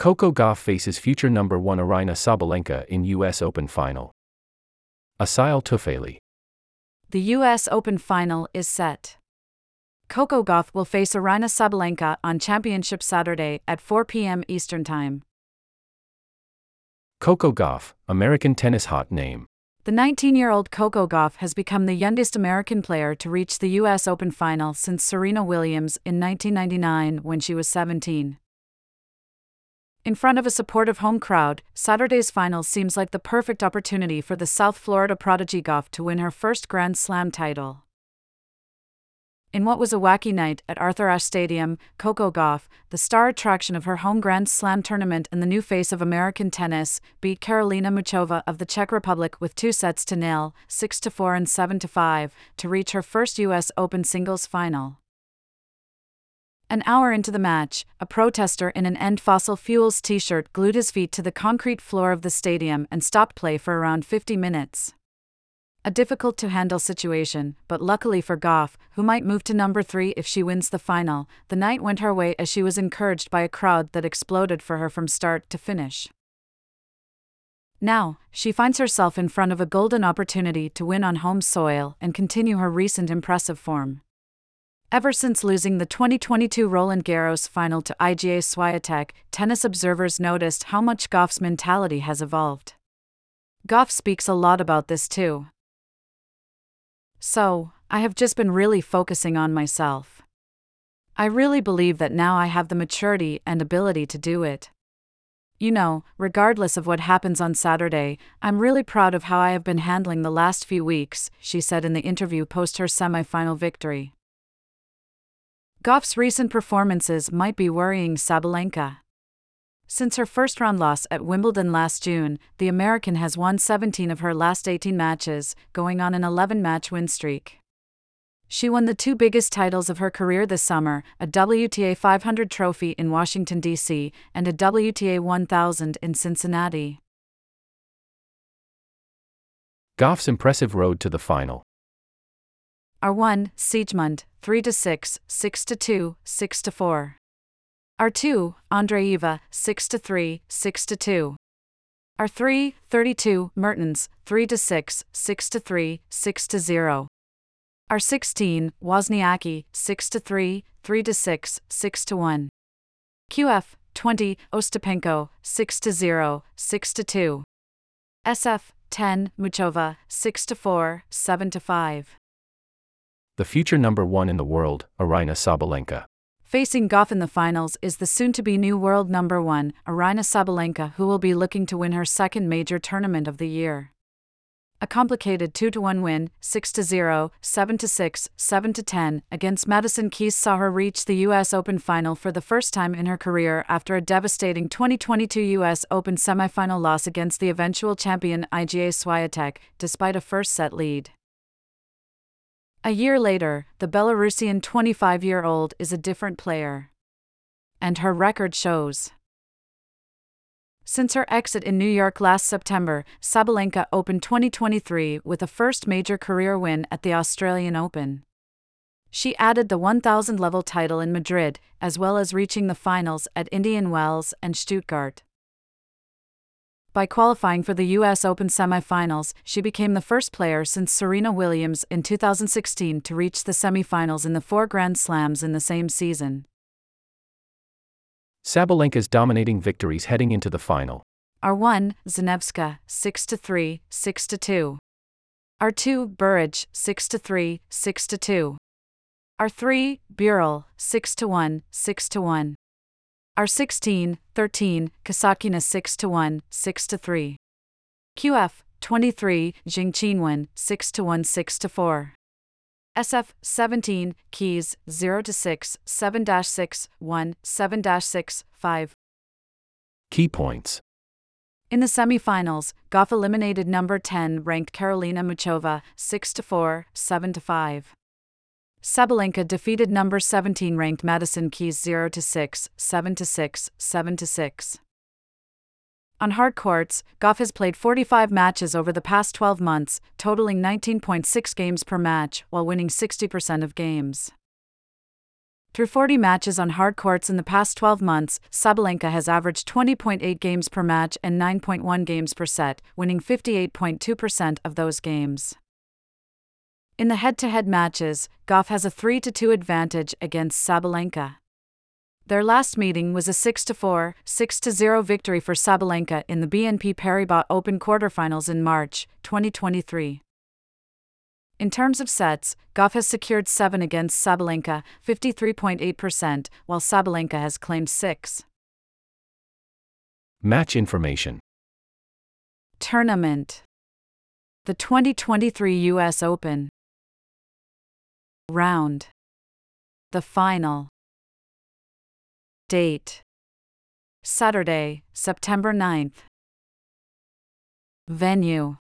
Coco Gauff faces future number 1 Aryna Sabalenka in US Open final. Assile Toufaily. The US Open final is set. Coco Gauff will face Aryna Sabalenka on Championship Saturday at 4 p.m. Eastern Time. Coco Gauff, American tennis hot name. The 19 year old Coco Gauff has become the youngest American player to reach the US Open final since Serena Williams in 1999 when she was 17. In front of a supportive home crowd, Saturday's final seems like the perfect opportunity for the South Florida prodigy Gauff to win her first Grand Slam title. In what was a wacky night at Arthur Ashe Stadium, Coco Gauff, the star attraction of her home Grand Slam tournament and the new face of American tennis, beat Karolina Muchova of the Czech Republic with two sets to nil, 6 to 4 and 7 to 5, to reach her first US Open singles final. An hour into the match, a protester in an End Fossil Fuels t shirt glued his feet to the concrete floor of the stadium and stopped play for around 50 minutes. A difficult to handle situation, but luckily for Gauff, who might move to number 3 if she wins the final, the night went her way as she was encouraged by a crowd that exploded for her from start to finish. Now, she finds herself in front of a golden opportunity to win on home soil and continue her recent impressive form. Ever since losing the 2022 Roland Garros final to Iga Swiatek, tennis observers noticed how much Gauff's mentality has evolved. Gauff speaks a lot about this too. So, I have just been really focusing on myself. I really believe that now I have the maturity and ability to do it. You know, regardless of what happens on Saturday, I'm really proud of how I have been handling the last few weeks, she said in the interview post her semi-final victory. Gauff's recent performances might be worrying Sabalenka. Since her first round loss at Wimbledon last June, the American has won 17 of her last 18 matches, going on an 11 match win streak. She won the two biggest titles of her career this summer a WTA 500 trophy in Washington, D.C., and a WTA 1000 in Cincinnati. Gauff's impressive road to the final. R1, Siegemund, 3 to 6, 6 to 2, 6 to 4. R2, Andreeva, 6 to 3, 6 to 2. R3, 32, Mertens, 3 to 6, 6 to 3, 6 to 0. R16, Wozniacki, 6 to 3, 3 to 6, 6 to 1. QF, 20, Ostapenko, 6 to 0, 6 to 2. SF, 10, Muchova, 6 to 4, 7 to 5 the future number one in the world, Aryna Sabalenka. Facing Gauff in the finals is the soon to be new world number one, Aryna Sabalenka, who will be looking to win her second major tournament of the year. A complicated 2 1 win, 6 0, 7 6, 7 10 against Madison Keys saw her reach the US Open final for the first time in her career after a devastating 2022 US Open semifinal loss against the eventual champion Iga Swiatek, despite a first set lead. A year later, the Belarusian 25 year old is a different player. And her record shows. Since her exit in New York last September, Sabalenka opened 2023 with a first major career win at the Australian Open. She added the 1000 level title in Madrid, as well as reaching the finals at Indian Wells and Stuttgart. By qualifying for the US Open semifinals, she became the first player since Serena Williams in 2016 to reach the semifinals in the four Grand Slams in the same season. Sabalenka's dominating victories heading into the final. R1, Zanevska, 6 3, 6 2. R2, Burrage, 6 3, 6 2. R3, Burel, 6 1, 6 1. R16, 13, Kasatkina 6 to 1, 6 to 3. QF, 23, Zheng Qinwen, 6 to 1, 6 to 4. SF, 17, Keys, 0 to 6, 7 6, 1, 7 6, 5. Key points. In the semifinals, Gauff eliminated number 10 ranked Karolina Muchova 6 to 4, 7 to 5. Sabalenka defeated number 17 ranked Madison Keys 0 6, 7 6, 7 6. On hard courts, Gauff has played 45 matches over the past 12 months, totaling 19.6 games per match, while winning 60% of games. Through 40 matches on hard courts in the past 12 months, Sabalenka has averaged 20.8 games per match and 9.1 games per set, winning 58.2% of those games. In the head to head matches, Gauff has a 3 2 advantage against Sabalenka. Their last meeting was a 6 4, 6 0 victory for Sabalenka in the BNP Paribas Open quarterfinals in March 2023. In terms of sets, Gauff has secured 7 against Sabalenka, 53.8%, while Sabalenka has claimed 6. Match information. Tournament The 2023 US Open. Round. The final. Date Saturday, September 9th. Venue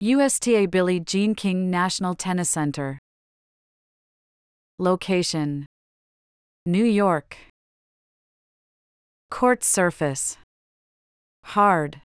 USTA Billie Jean King National Tennis Center. Location New York. Court surface Hard.